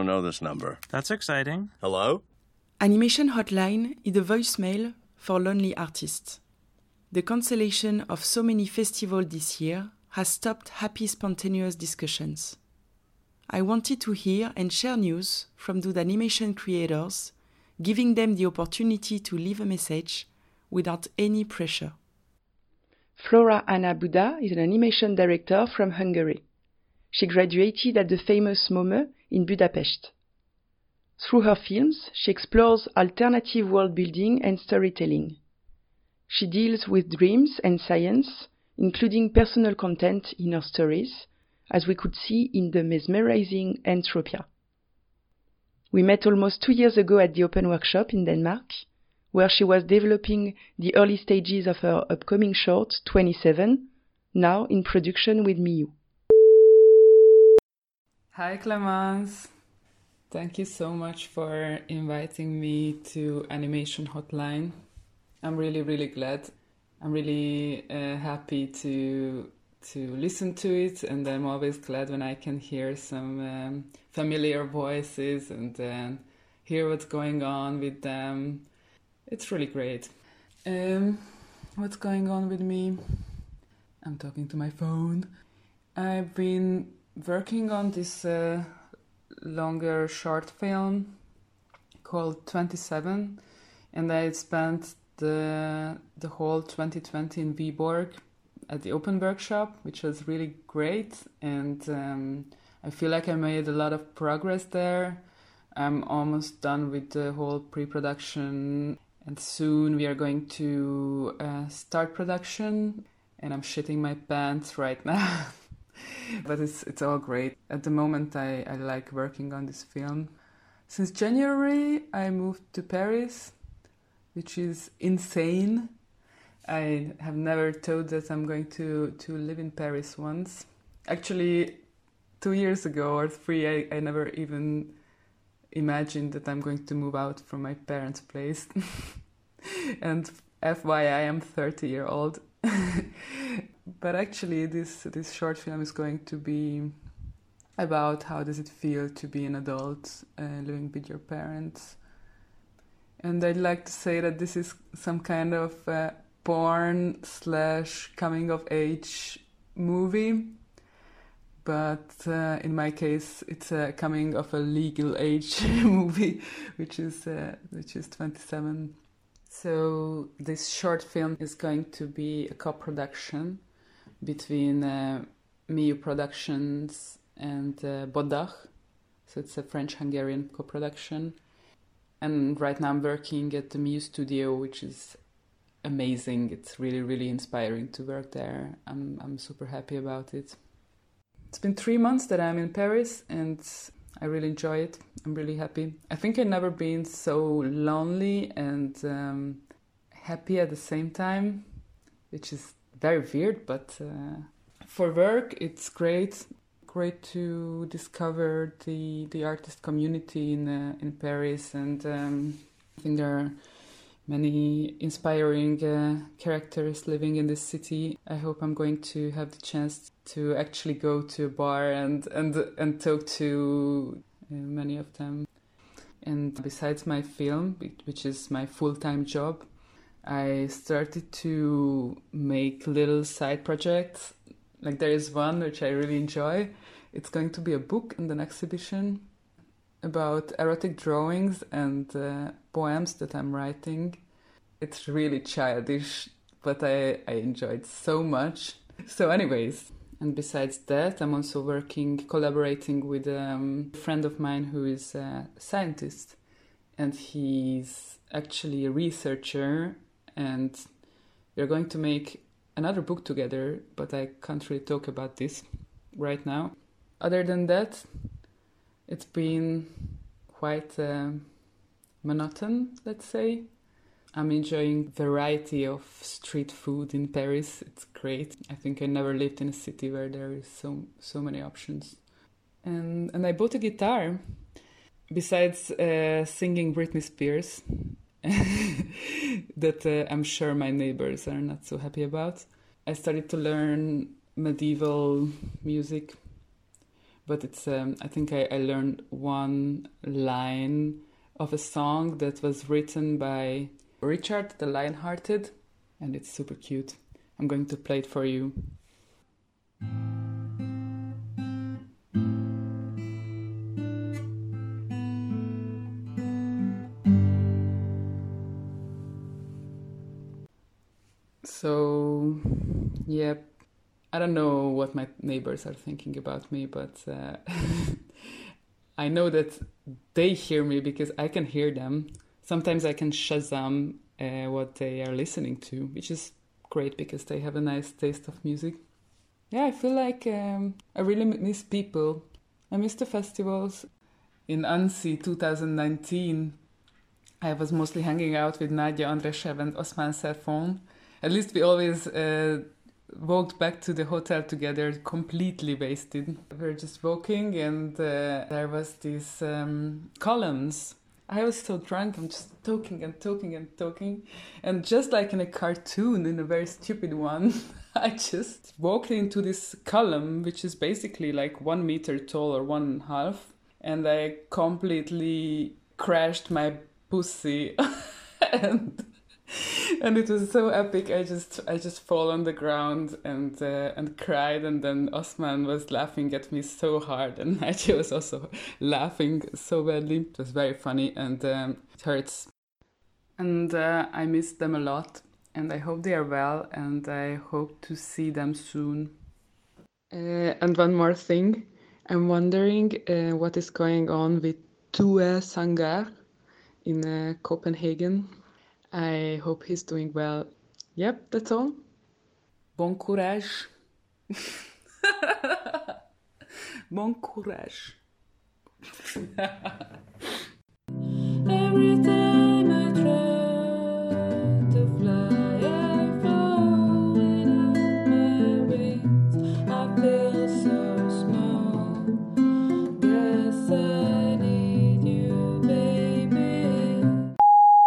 don't know this number. That's exciting. Hello? Animation Hotline is a voicemail for lonely artists. The cancellation of so many festivals this year has stopped happy spontaneous discussions. I wanted to hear and share news from those animation creators, giving them the opportunity to leave a message without any pressure. Flora Anna Buda is an animation director from Hungary. She graduated at the famous MOME in Budapest. Through her films, she explores alternative world building and storytelling. She deals with dreams and science, including personal content in her stories, as we could see in the mesmerizing Entropia. We met almost two years ago at the Open Workshop in Denmark, where she was developing the early stages of her upcoming short, 27, now in production with Miyu. Hi, Clemence. Thank you so much for inviting me to Animation Hotline. I'm really, really glad. I'm really uh, happy to to listen to it, and I'm always glad when I can hear some um, familiar voices and uh, hear what's going on with them. It's really great. Um, what's going on with me? I'm talking to my phone. I've been working on this uh, longer short film called 27, and I spent the the whole 2020 in Viborg at the open workshop, which was really great, and um, I feel like I made a lot of progress there. I'm almost done with the whole pre-production, and soon we are going to uh, start production. And I'm shitting my pants right now, but it's it's all great. At the moment, I, I like working on this film. Since January, I moved to Paris, which is insane I have never thought that I'm going to, to live in Paris once. Actually, two years ago or three, I, I never even imagined that I'm going to move out from my parents' place. and FYI, I am 30 year old. but actually, this this short film is going to be about how does it feel to be an adult uh, living with your parents. And I'd like to say that this is some kind of uh, porn slash coming of age movie. But uh, in my case it's a coming of a legal age movie which is uh, which is 27 so this short film is going to be a co-production between uh, Miyu Productions and uh, Boddah so it's a French-Hungarian co-production and right now I'm working at the Miyu studio which is amazing. It's really, really inspiring to work there. I'm, I'm super happy about it. It's been three months that I'm in Paris and I really enjoy it. I'm really happy. I think I've never been so lonely and um, happy at the same time, which is very weird, but uh, for work, it's great. Great to discover the the artist community in uh, in Paris, and um, I think there are many inspiring uh, characters living in this city. I hope I'm going to have the chance to actually go to a bar and and and talk to uh, many of them. And besides my film, which is my full-time job, I started to make little side projects. Like there is one which I really enjoy. It's going to be a book and an exhibition about erotic drawings and uh, poems that I'm writing. It's really childish, but I, I enjoyed so much. So, anyways, and besides that, I'm also working, collaborating with um, a friend of mine who is a scientist, and he's actually a researcher, and we're going to make another book together, but I can't really talk about this right now. Other than that, it's been quite uh, monotone, let's say. I'm enjoying variety of street food in Paris. It's great. I think I never lived in a city where there is so so many options. And and I bought a guitar. Besides uh, singing Britney Spears, that uh, I'm sure my neighbors are not so happy about. I started to learn medieval music but it's um, I think I, I learned one line of a song that was written by Richard the Lionhearted, and it's super cute. I'm going to play it for you. So, yeah, I don't know what my neighbors are thinking about me, but uh, I know that they hear me because I can hear them. Sometimes I can Shazam uh, what they are listening to, which is great because they have a nice taste of music. Yeah, I feel like um, I really miss people. I miss the festivals. In Annecy 2019, I was mostly hanging out with Nadja Andrasev and Osman Cerfon. At least we always uh, walked back to the hotel together completely wasted. We were just walking and uh, there was these um, columns. I was so drunk, I'm just talking and talking and talking. And just like in a cartoon, in a very stupid one, I just walked into this column, which is basically like one meter tall or one and a half. And I completely crashed my pussy. and and it was so epic. I just I just fall on the ground and uh, and cried, and then Osman was laughing at me so hard, and Nadja was also laughing so badly. It was very funny, and um, it hurts. And uh, I miss them a lot, and I hope they are well, and I hope to see them soon. Uh, and one more thing, I'm wondering uh, what is going on with Tue Sanggaard in uh, Copenhagen I hope he's doing well. Yep, that's all. Bon courage. bon courage. Everything